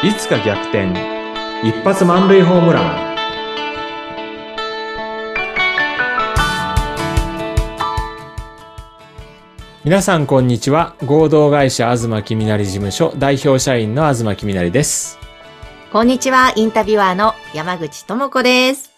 いつか逆転。一発満塁ホームラン。皆さんこんにちは。合同会社東きみなり事務所代表社員の東きみなりです。こんにちは、インタビュアーの山口智子です。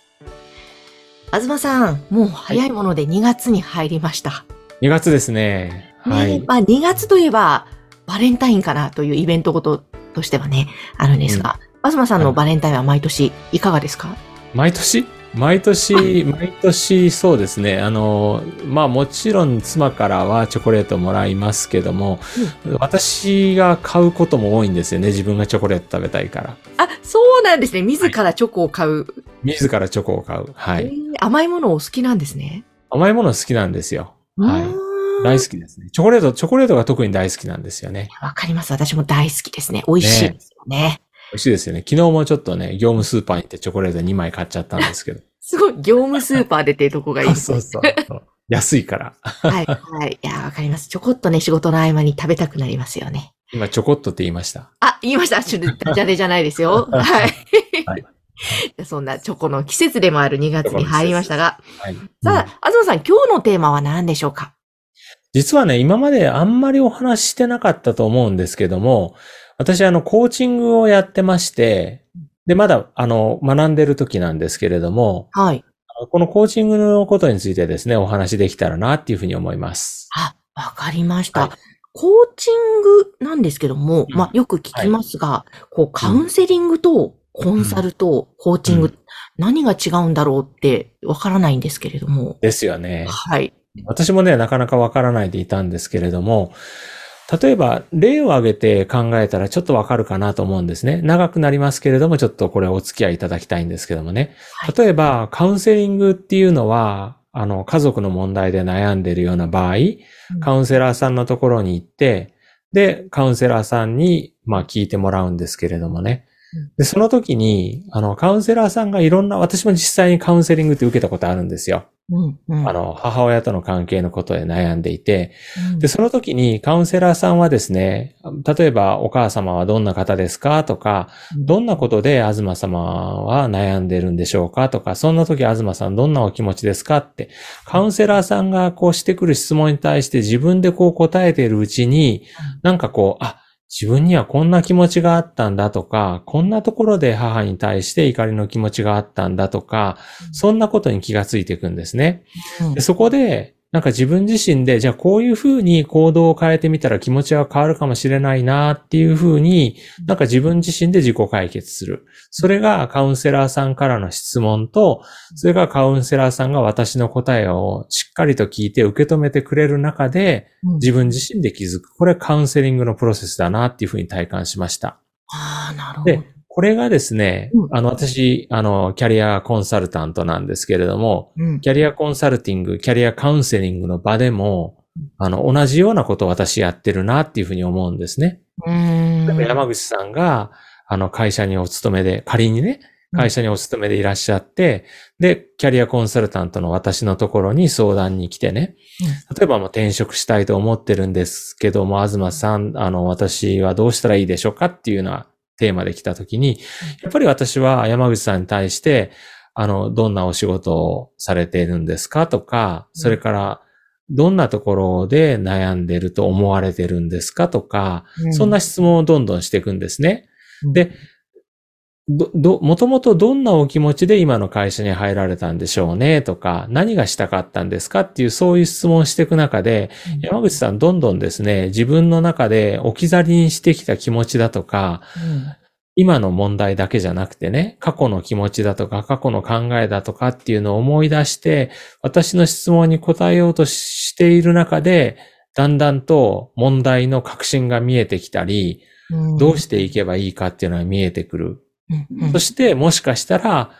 東さん、もう早いもので2月に入りました。2月ですね。はい、ねまあ2月といえば、バレンタインかなというイベントごととしてはね、あるんですが、東さんのバレンタインは毎年いかがですか、毎年？毎年、毎年そうですね。あの、まあもちろん妻からはチョコレートもらいますけども、私が買うことも多いんですよね。自分がチョコレート食べたいから。あ、そうなんですね。自らチョコを買う。自らチョコを買う。はい。えー甘いものをお好きなんですね。甘いもの好きなんですよ。はい大好きですね。チョコレート、チョコレートが特に大好きなんですよね。わかります。私も大好きですね。美味しいですよね。美味しいですよね。昨日もちょっとね、業務スーパーに行ってチョコレート2枚買っちゃったんですけど。すごい、業務スーパーでっていうとこがいいですね。そうそうそう。安いから。はい、はい。いや、わかります。ちょこっとね、仕事の合間に食べたくなりますよね。今、ちょこっとって言いました。あ、言いました。ちょっとダジャレじゃないですよ。はい。はいそんなチョコの季節でもある2月に入りましたが。はい。さあ、東さん、今日のテーマは何でしょうか？実はね、今まであんまりお話ししてなかったと思うんですけども、私あの、コーチングをやってまして、で、まだ、あの、学んでる時なんですけれども、はい。このコーチングのことについてですね、お話できたらなっていうふうに思います。あ、わかりました。はいコーチングなんですけども、うんまあ、よく聞きますが、こう、カウンセリングとコンサルとコーチング、うん何が違うんだろうってわからないんですけれども。ですよね。はい。私もね、なかなかわからないでいたんですけれども、例えば、例を挙げて考えたらちょっとわかるかなと思うんですね。長くなりますけれども、ちょっとこれお付き合いいただきたいんですけどもね。はい例えば、カウンセリングっていうのは、あの、家族の問題で悩んでいるような場合、カウンセラーさんのところに行って、で、カウンセラーさんに、まあ聞いてもらうんですけれどもねうん。で、その時に、あの、カウンセラーさんがいろんな、私も実際にカウンセリングって受けたことあるんですよ。うん、うん。あの、母親との関係のことで悩んでいて、うん。で、その時にカウンセラーさんはですね、例えばお母様はどんな方ですか？とか、どんなことで東様は悩んでるんでしょうか？とか、そんな時東さんどんなお気持ちですか？って、カウンセラーさんがこうしてくる質問に対して自分でこう答えているうちに、なんかこう、あ、自分にはこんな気持ちがあったんだとか、こんなところで母に対して怒りの気持ちがあったんだとか、そんなことに気がついていくんですね。うんでそこで、なんか自分自身で、じゃあこういうふうに行動を変えてみたら気持ちが変わるかもしれないなっていうふうに、なんか自分自身で自己解決する。それがカウンセラーさんからの質問と、それがカウンセラーさんが私の答えをしっかりと聞いて受け止めてくれる中で、うん自分自身で気づく。これカウンセリングのプロセスだなっていうふうに体感しました。ああ、なるほど。で、これがですねう、ん。あの、私、あの、キャリアコンサルタントなんですけれども、うん。キャリアコンサルティング、キャリアカウンセリングの場でも、あの、同じようなことを私やってるなっていうふうに思うんですね。うーん山口さんが、あの、会社にお勤めで、仮にね、会社にお勤めでいらっしゃって、で、キャリアコンサルタントの私のところに相談に来てね、例えばもう転職したいと思ってるんですけども、東さん、あの、私はどうしたらいいでしょうかっていうようなテーマで来たときに、やっぱり私は山口さんに対して、あの、どんなお仕事をされているんですかとか、それから、どんなところで悩んでると思われてるんですかとか、うん。そんな質問をどんどんしていくんですね。うん。で、ど、ど、もともとどんなお気持ちで今の会社に入られたんでしょうね？とか、何がしたかったんですか？っていうそういう質問をしていく中で、うん。山口さんどんどんですね、自分の中で置き去りにしてきた気持ちだとか、うん。今の問題だけじゃなくてね、過去の気持ちだとか、過去の考えだとかっていうのを思い出して、私の質問に答えようとしている中で、だんだんと問題の確信が見えてきたり、うん。どうしていけばいいかっていうのが見えてくる。うんうん。そして、もしかしたら、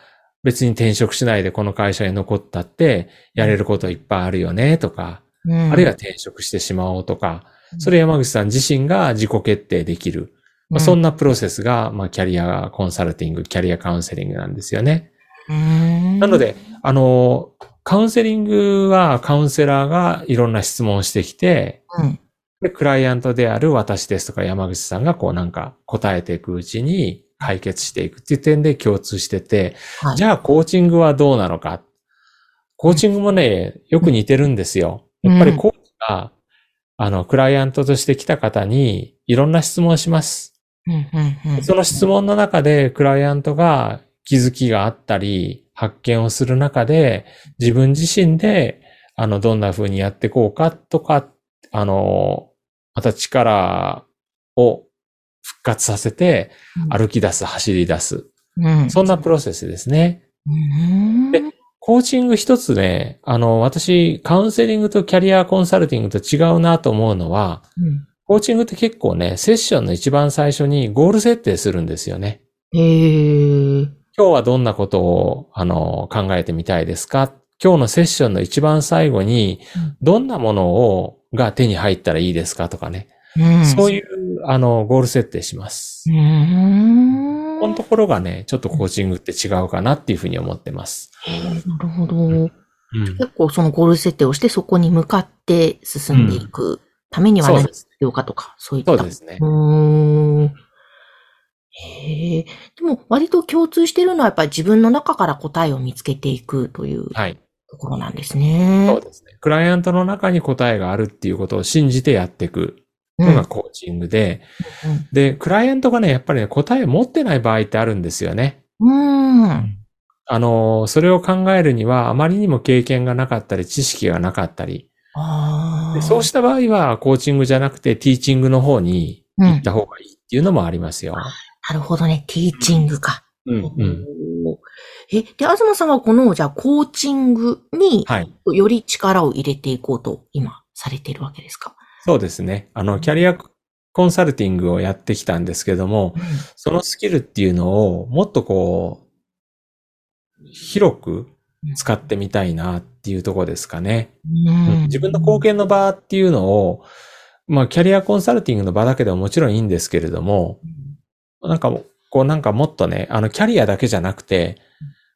別に転職しないでこの会社に残ったって、やれることいっぱいあるよね、とか、うん。あるいは転職してしまおうとか、それ山口さん自身が自己決定できる。まあ、そんなプロセスが、まあ、キャリアコンサルティング、キャリアカウンセリングなんですよね。うん。なので、あの、カウンセリングはカウンセラーがいろんな質問をしてきて、うん。で、クライアントである私ですとか山口さんがこうなんか答えていくうちに解決していくっていう点で共通してて、はい。じゃあコーチングはどうなのか？コーチングもね、よく似てるんですよ。うんやっぱりコーチが、あの、クライアントとして来た方にいろんな質問をします。その質問の中でクライアントが気づきがあったり、発見をする中で、自分自身で、あの、どんな風にやっていこうかとか、あの、また力を復活させて、歩き出す、走り出す。うん。そんなプロセスですね。うん。でコーチング一つね、あの、私、カウンセリングとキャリアコンサルティングと違うなと思うのは、うんコーチングって結構ね、セッションの一番最初にゴール設定するんですよね。今日はどんなことを、あの、考えてみたいですか？今日のセッションの一番最後にうん、どんなものを、が手に入ったらいいですか？とかね。うん。そういう、あの、ゴール設定します。うーん。このところがね、ちょっとコーチングって違うかなっていうふうに思ってます。なるほど。うん。結構そのゴール設定をしてそこに向かって進んでいくためには何が必。要かとか、そういった。そうですね。うーん。へえ。でも割と共通してるのはやっぱり自分の中から答えを見つけていくというはい。ところなんですね。そうですね。クライアントの中に答えがあるっていうことを信じてやっていくのがコーチングで、うんで、クライアントがね、やっぱりね、答え持ってない場合ってあるんですよね。うん。うん。あの、それを考えるには、あまりにも経験がなかったり、知識がなかったり、そうした場合は、コーチングじゃなくて、ティーチングの方に行った方がいいっていうのもありますよ。なるほどね。ティーチングか。うん、うん。え、で、東さんはこの、じゃあ、コーチングに、はい。より力を入れていこうと、今、されているわけですか？そうですね。あの、キャリアコンサルティングをやってきたんですけども、そのスキルっていうのを、もっとこう、広く使ってみたいなっていうところですかね。うん自分の貢献の場っていうのを、まあ、キャリアコンサルティングの場だけでももちろんいいんですけれども、なんか、こうなんかもっとね、あの、キャリアだけじゃなくて、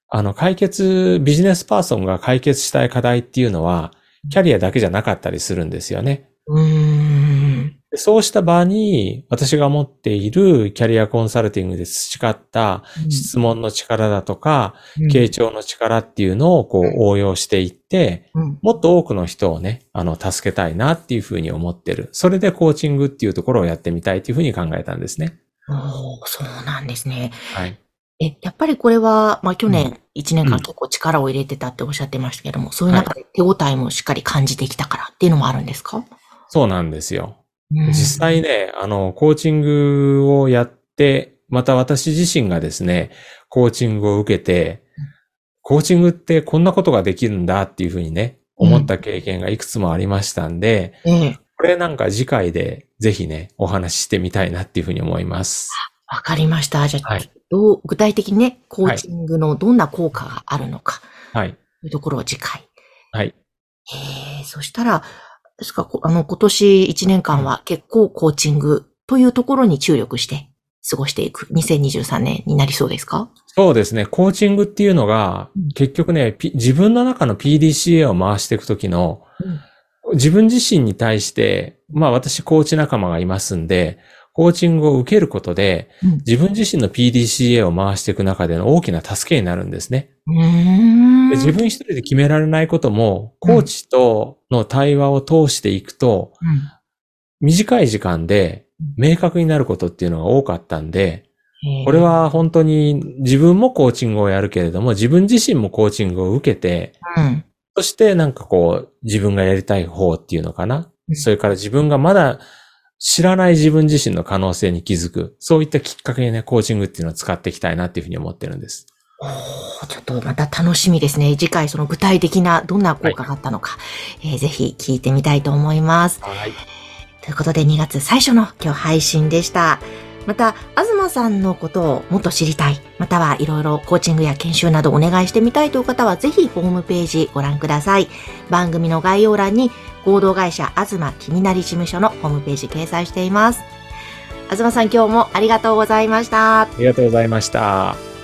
あの、解決、ビジネスパーソンが解決したい課題っていうのは、キャリアだけじゃなかったりするんですよね。うーん。でそうした場に、私が持っているキャリアコンサルティングで培った質問の力だとか、傾聴の力っていうのをこう応用していって、うんもっと多くの人をね、あの、助けたいなっていうふうに思ってる。それでコーチングっていうところをやってみたいっていうふうに考えたんですね。おーそうなんですね。はい。え、やっぱりこれは、まあ去年1年うん間結構力を入れてたっておっしゃってましたけども、そういう中で手応えもしっかり感じてきたからっていうのもあるんですか？そうなんですよ。うん実際ね、あの、コーチングをやって、また私自身がですね、コーチングを受けて、コーチングってこんなことができるんだっていうふうにね、思った経験がいくつもありましたんで、ええ、これなんか次回でぜひね、お話ししてみたいなっていうふうに思います。わかりました。じゃあ、はいどう、具体的にね、コーチングのどんな効果があるのか、はい。というところを次回。はい。へえ、そしたら、ですか、こあの、今年1年間は結構コーチングというところに注力して過ごしていく。2023年になりそうですか？そうですね。コーチングっていうのがうん、結局ね、P- 自分の中の PDCA を回していくときの、自分自身に対して、まあ私コーチ仲間がいますんで、コーチングを受けることで、うん自分自身の PDCA を回していく中での大きな助けになるんですね。で自分一人で決められないことも、コーチとの対話を通していくと、短い時間で明確になることっていうのが多かったんで、うんこれ、は本当に自分もコーチングをやるけれども、自分自身もコーチングを受けて、うん。そしてなんかこう、自分がやりたい方っていうのかな。うんそれから自分がまだ知らない自分自身の可能性に気づく。そういったきっかけにね、コーチングっていうのを使っていきたいなっていうふうに思ってるんです。ちょっとまた楽しみですね。次回その具体的などんな効果があったのか、えーぜひ聞いてみたいと思います。はい。ということで2月最初の今日配信でした。また、東さんのことをもっと知りたい、またはいろいろコーチングや研修などお願いしてみたいという方はぜひホームページご覧ください。番組の概要欄に合同会社東気になり事務所のホームページ掲載しています。東さん今日もありがとうございました。ありがとうございました。